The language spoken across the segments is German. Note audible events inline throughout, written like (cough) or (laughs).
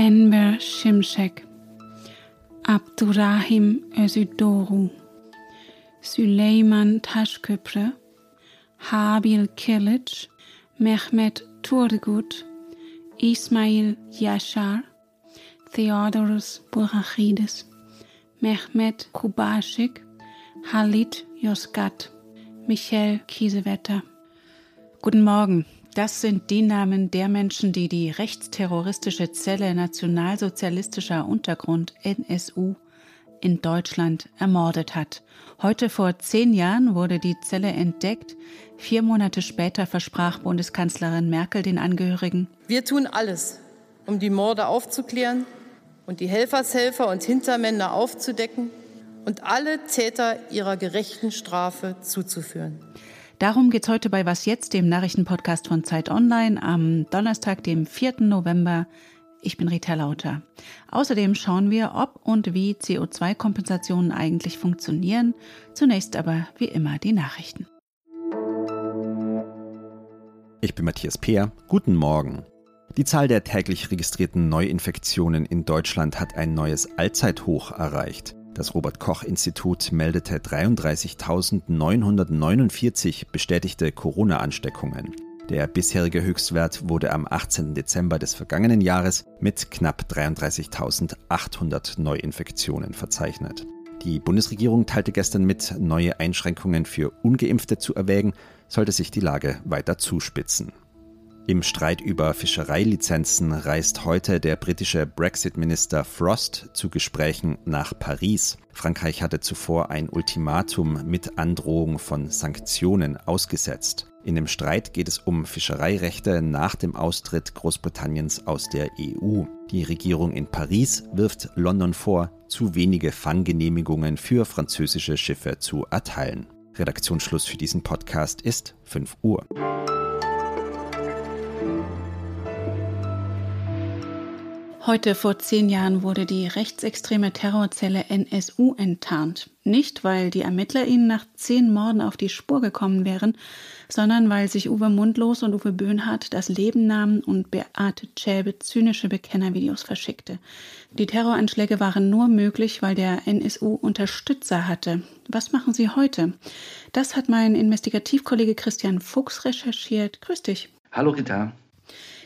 Enver Şimşek, Abdurrahim Özüdoğru, Süleyman Taşköprü, Habil Kilic, Mehmet Turgut, Ismail Yashar, Theodorus Burachidis, Mehmet Kubashik, Halit Yozgat, Michel Kiesewetter. Guten Morgen. Das sind die Namen der Menschen, die die rechtsterroristische Zelle Nationalsozialistischer Untergrund NSU in Deutschland ermordet hat. Heute vor zehn Jahren wurde die Zelle entdeckt. Vier Monate später versprach Bundeskanzlerin Merkel den Angehörigen. Wir tun alles, um die Morde aufzuklären und die Helfershelfer und Hintermänner aufzudecken und alle Täter ihrer gerechten Strafe zuzuführen. Darum geht es heute bei Was jetzt, dem Nachrichtenpodcast von Zeit Online am Donnerstag, dem 4. November. Ich bin Rita Lauter. Außerdem schauen wir, ob und wie CO2-Kompensationen eigentlich funktionieren. Zunächst aber wie immer die Nachrichten. Ich bin Matthias Peer. Guten Morgen. Die Zahl der täglich registrierten Neuinfektionen in Deutschland hat ein neues Allzeithoch erreicht. Das Robert Koch Institut meldete 33.949 bestätigte Corona-Ansteckungen. Der bisherige Höchstwert wurde am 18. Dezember des vergangenen Jahres mit knapp 33.800 Neuinfektionen verzeichnet. Die Bundesregierung teilte gestern mit, neue Einschränkungen für ungeimpfte zu erwägen, sollte sich die Lage weiter zuspitzen. Im Streit über Fischereilizenzen reist heute der britische Brexit-Minister Frost zu Gesprächen nach Paris. Frankreich hatte zuvor ein Ultimatum mit Androhung von Sanktionen ausgesetzt. In dem Streit geht es um Fischereirechte nach dem Austritt Großbritanniens aus der EU. Die Regierung in Paris wirft London vor, zu wenige Fanggenehmigungen für französische Schiffe zu erteilen. Redaktionsschluss für diesen Podcast ist 5 Uhr. Heute vor zehn Jahren wurde die rechtsextreme Terrorzelle NSU enttarnt. Nicht, weil die Ermittler ihnen nach zehn Morden auf die Spur gekommen wären, sondern weil sich Uwe Mundlos und Uwe Böhnhardt das Leben nahmen und Beate Zschäbe zynische Bekennervideos verschickte. Die Terroranschläge waren nur möglich, weil der NSU Unterstützer hatte. Was machen sie heute? Das hat mein Investigativkollege Christian Fuchs recherchiert. Grüß dich. Hallo Rita.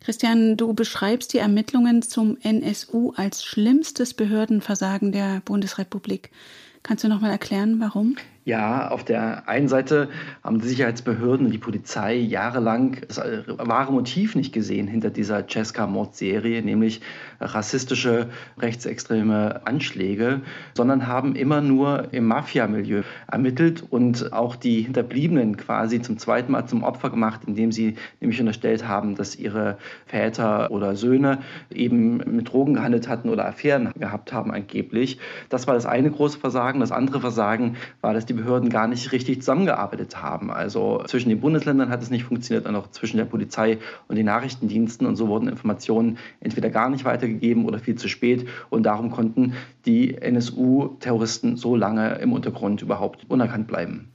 Christian, du beschreibst die Ermittlungen zum NSU als schlimmstes Behördenversagen der Bundesrepublik. Kannst du noch mal erklären, warum? Ja, auf der einen Seite haben die Sicherheitsbehörden und die Polizei jahrelang das wahre Motiv nicht gesehen hinter dieser Cesca-Mordserie, nämlich rassistische, rechtsextreme Anschläge, sondern haben immer nur im Mafia-Milieu ermittelt und auch die Hinterbliebenen quasi zum zweiten Mal zum Opfer gemacht, indem sie nämlich unterstellt haben, dass ihre Väter oder Söhne eben mit Drogen gehandelt hatten oder Affären gehabt haben angeblich. Das war das eine große Versagen. Das andere Versagen war, dass die Behörden gar nicht richtig zusammengearbeitet haben. Also zwischen den Bundesländern hat es nicht funktioniert und auch zwischen der Polizei und den Nachrichtendiensten. Und so wurden Informationen entweder gar nicht weitergegeben oder viel zu spät. Und darum konnten die NSU-Terroristen so lange im Untergrund überhaupt unerkannt bleiben.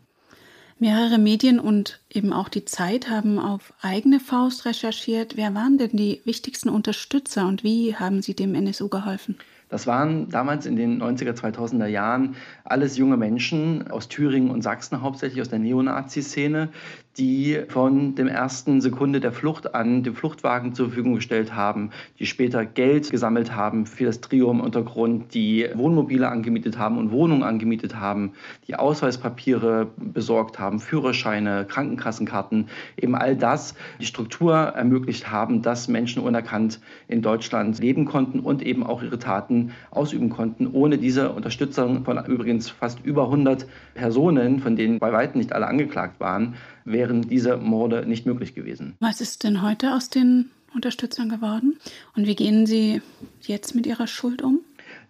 Mehrere Medien und eben auch die Zeit haben auf eigene Faust recherchiert. Wer waren denn die wichtigsten Unterstützer und wie haben sie dem NSU geholfen? Das waren damals in den 90er, 2000er Jahren alles junge Menschen aus Thüringen und Sachsen, hauptsächlich aus der Neonazi-Szene, die von dem ersten Sekunde der Flucht an den Fluchtwagen zur Verfügung gestellt haben, die später Geld gesammelt haben für das Trio im Untergrund, die Wohnmobile angemietet haben und Wohnungen angemietet haben, die Ausweispapiere besorgt haben, Führerscheine, Krankenkassenkarten, eben all das, die Struktur ermöglicht haben, dass Menschen unerkannt in Deutschland leben konnten und eben auch ihre Taten ausüben konnten, ohne diese Unterstützung von übrigens fast über 100 Personen, von denen bei weitem nicht alle angeklagt waren, wären diese Morde nicht möglich gewesen. Was ist denn heute aus den Unterstützern geworden? Und wie gehen Sie jetzt mit Ihrer Schuld um?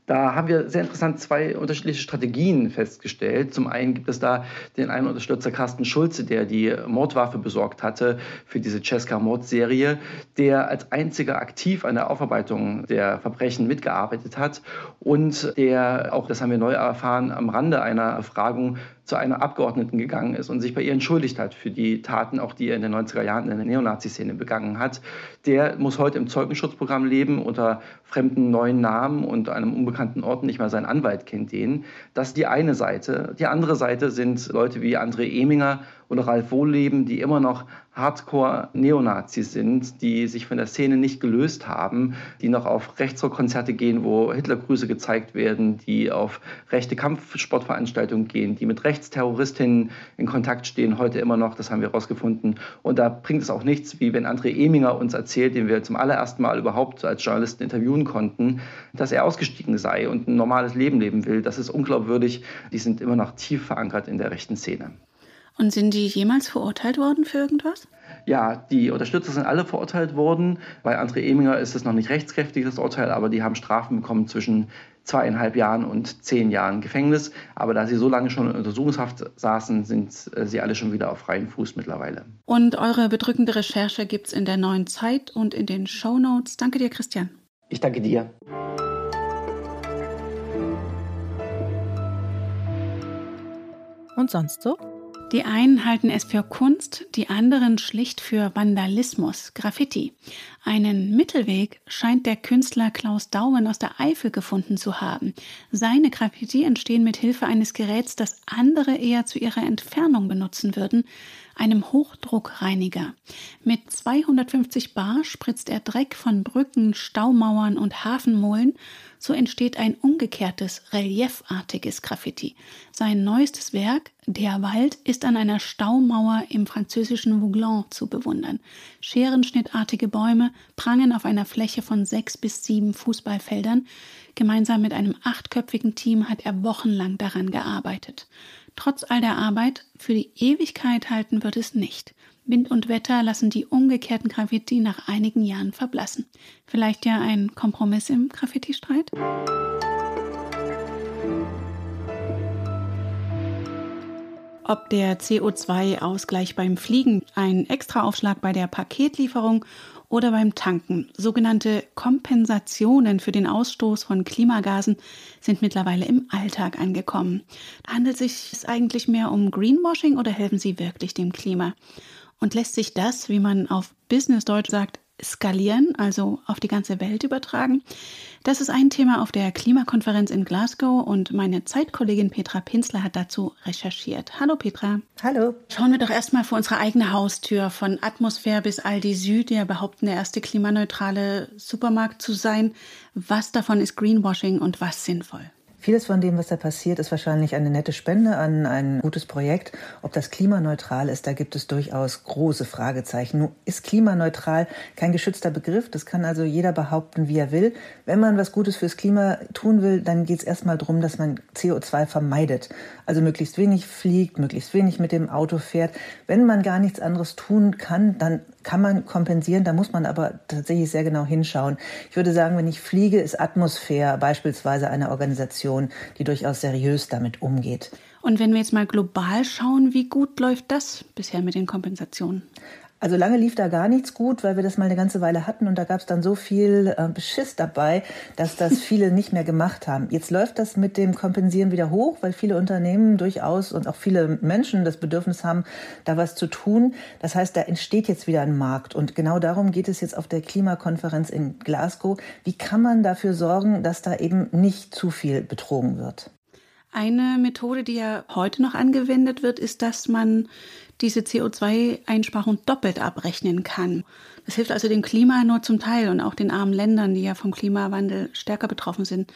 Da haben wir sehr interessant zwei unterschiedliche Strategien festgestellt. Zum einen gibt es da den einen Unterstützer Carsten Schulze, der die Mordwaffe besorgt hatte für diese Cesca-Mordserie, der als einziger aktiv an der Aufarbeitung der Verbrechen mitgearbeitet hat und der, auch das haben wir neu erfahren, am Rande einer Befragung zu einer Abgeordneten gegangen ist und sich bei ihr entschuldigt hat für die Taten, auch die er in den 90er Jahren in der Neonazi-Szene begangen hat, der muss heute im Zeugenschutzprogramm leben unter fremden neuen Namen und einem unbekannten Ort. Nicht mal sein Anwalt kennt den. Das ist die eine Seite. Die andere Seite sind Leute wie André Eminger oder Ralf Wohlleben, die immer noch Hardcore-Neonazis sind, die sich von der Szene nicht gelöst haben, die noch auf Rechtsrockkonzerte gehen, wo Hitlergrüße gezeigt werden, die auf rechte Kampfsportveranstaltungen gehen, die mit Rechtsterroristinnen in Kontakt stehen, heute immer noch, das haben wir herausgefunden. Und da bringt es auch nichts, wie wenn André Eminger uns erzählt, den wir zum allerersten Mal überhaupt als Journalisten interviewen konnten, dass er ausgestiegen sei und ein normales Leben leben will. Das ist unglaubwürdig. Die sind immer noch tief verankert in der rechten Szene. Und sind die jemals verurteilt worden für irgendwas? Ja, die Unterstützer sind alle verurteilt worden. Bei André Eminger ist es noch nicht rechtskräftig, das Urteil, aber die haben Strafen bekommen zwischen zweieinhalb Jahren und zehn Jahren Gefängnis. Aber da sie so lange schon in Untersuchungshaft saßen, sind äh, sie alle schon wieder auf freiem Fuß mittlerweile. Und eure bedrückende Recherche gibt es in der neuen Zeit und in den Show Notes. Danke dir, Christian. Ich danke dir. Und sonst so? Die einen halten es für Kunst, die anderen schlicht für Vandalismus, Graffiti. Einen Mittelweg scheint der Künstler Klaus Dauen aus der Eifel gefunden zu haben. Seine Graffiti entstehen mit Hilfe eines Geräts, das andere eher zu ihrer Entfernung benutzen würden, einem Hochdruckreiniger. Mit 250 Bar spritzt er Dreck von Brücken, Staumauern und Hafenmolen so entsteht ein umgekehrtes, reliefartiges Graffiti. Sein neuestes Werk, Der Wald, ist an einer Staumauer im französischen Vouglans zu bewundern. Scherenschnittartige Bäume prangen auf einer Fläche von sechs bis sieben Fußballfeldern. Gemeinsam mit einem achtköpfigen Team hat er wochenlang daran gearbeitet. Trotz all der Arbeit, für die Ewigkeit halten wird es nicht. Wind und Wetter lassen die umgekehrten Graffiti nach einigen Jahren verblassen. Vielleicht ja ein Kompromiss im Graffiti-Streit? Ob der CO2-Ausgleich beim Fliegen, ein Extraaufschlag bei der Paketlieferung oder beim Tanken, sogenannte Kompensationen für den Ausstoß von Klimagasen, sind mittlerweile im Alltag angekommen. Handelt es sich eigentlich mehr um Greenwashing oder helfen sie wirklich dem Klima? Und lässt sich das, wie man auf Business-Deutsch sagt, skalieren, also auf die ganze Welt übertragen? Das ist ein Thema auf der Klimakonferenz in Glasgow und meine Zeitkollegin Petra Pinzler hat dazu recherchiert. Hallo Petra. Hallo. Schauen wir doch erstmal vor unsere eigene Haustür von Atmosphäre bis Aldi Süd, die ja behaupten, der erste klimaneutrale Supermarkt zu sein. Was davon ist Greenwashing und was sinnvoll? Vieles von dem, was da passiert, ist wahrscheinlich eine nette Spende an ein gutes Projekt. Ob das klimaneutral ist, da gibt es durchaus große Fragezeichen. Nun ist klimaneutral kein geschützter Begriff. Das kann also jeder behaupten, wie er will. Wenn man was Gutes fürs Klima tun will, dann geht es erstmal darum, dass man CO2 vermeidet. Also möglichst wenig fliegt, möglichst wenig mit dem Auto fährt. Wenn man gar nichts anderes tun kann, dann kann man kompensieren. Da muss man aber tatsächlich sehr genau hinschauen. Ich würde sagen, wenn ich fliege, ist Atmosphäre beispielsweise eine Organisation, die durchaus seriös damit umgeht. Und wenn wir jetzt mal global schauen, wie gut läuft das bisher mit den Kompensationen? Also lange lief da gar nichts gut, weil wir das mal eine ganze Weile hatten und da gab es dann so viel äh, Beschiss dabei, dass das (laughs) viele nicht mehr gemacht haben. Jetzt läuft das mit dem Kompensieren wieder hoch, weil viele Unternehmen durchaus und auch viele Menschen das Bedürfnis haben, da was zu tun. Das heißt, da entsteht jetzt wieder ein Markt und genau darum geht es jetzt auf der Klimakonferenz in Glasgow. Wie kann man dafür sorgen, dass da eben nicht zu viel betrogen wird? Eine Methode, die ja heute noch angewendet wird, ist, dass man diese CO2-Einsparung doppelt abrechnen kann. Das hilft also dem Klima nur zum Teil und auch den armen Ländern, die ja vom Klimawandel stärker betroffen sind.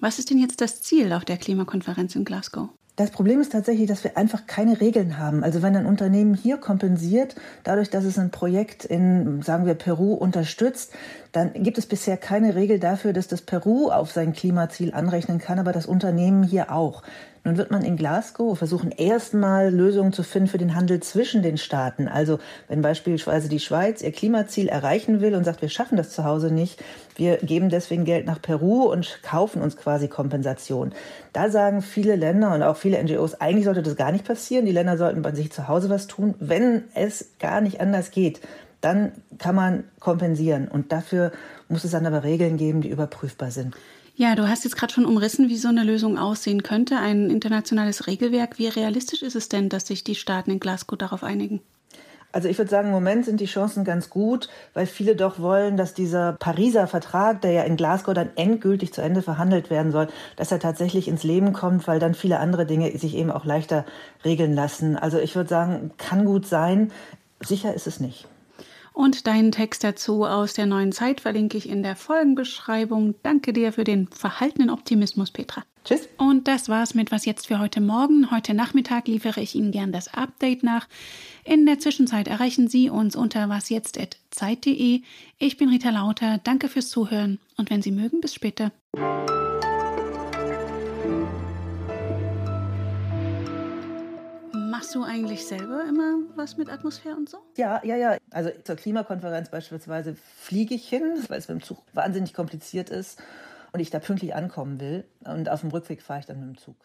Was ist denn jetzt das Ziel auf der Klimakonferenz in Glasgow? Das Problem ist tatsächlich, dass wir einfach keine Regeln haben. Also wenn ein Unternehmen hier kompensiert, dadurch, dass es ein Projekt in, sagen wir, Peru unterstützt, dann gibt es bisher keine Regel dafür, dass das Peru auf sein Klimaziel anrechnen kann, aber das Unternehmen hier auch. Nun wird man in Glasgow versuchen, erstmal Lösungen zu finden für den Handel zwischen den Staaten. Also wenn beispielsweise die Schweiz ihr Klimaziel erreichen will und sagt, wir schaffen das zu Hause nicht, wir geben deswegen Geld nach Peru und kaufen uns quasi Kompensation. Da sagen viele Länder und auch viele NGOs, eigentlich sollte das gar nicht passieren. Die Länder sollten bei sich zu Hause was tun, wenn es gar nicht anders geht dann kann man kompensieren. Und dafür muss es dann aber Regeln geben, die überprüfbar sind. Ja, du hast jetzt gerade schon umrissen, wie so eine Lösung aussehen könnte, ein internationales Regelwerk. Wie realistisch ist es denn, dass sich die Staaten in Glasgow darauf einigen? Also ich würde sagen, im Moment sind die Chancen ganz gut, weil viele doch wollen, dass dieser Pariser Vertrag, der ja in Glasgow dann endgültig zu Ende verhandelt werden soll, dass er tatsächlich ins Leben kommt, weil dann viele andere Dinge sich eben auch leichter regeln lassen. Also ich würde sagen, kann gut sein. Sicher ist es nicht. Und deinen Text dazu aus der neuen Zeit verlinke ich in der Folgenbeschreibung. Danke dir für den verhaltenen Optimismus, Petra. Tschüss. Und das war's mit Was jetzt für heute Morgen. Heute Nachmittag liefere ich Ihnen gern das Update nach. In der Zwischenzeit erreichen Sie uns unter wasjetzt.zeit.de. Ich bin Rita Lauter. Danke fürs Zuhören. Und wenn Sie mögen, bis später. Machst du eigentlich selber immer was mit Atmosphäre und so? Ja, ja, ja. Also zur Klimakonferenz beispielsweise fliege ich hin, weil es mit dem Zug wahnsinnig kompliziert ist und ich da pünktlich ankommen will. Und auf dem Rückweg fahre ich dann mit dem Zug.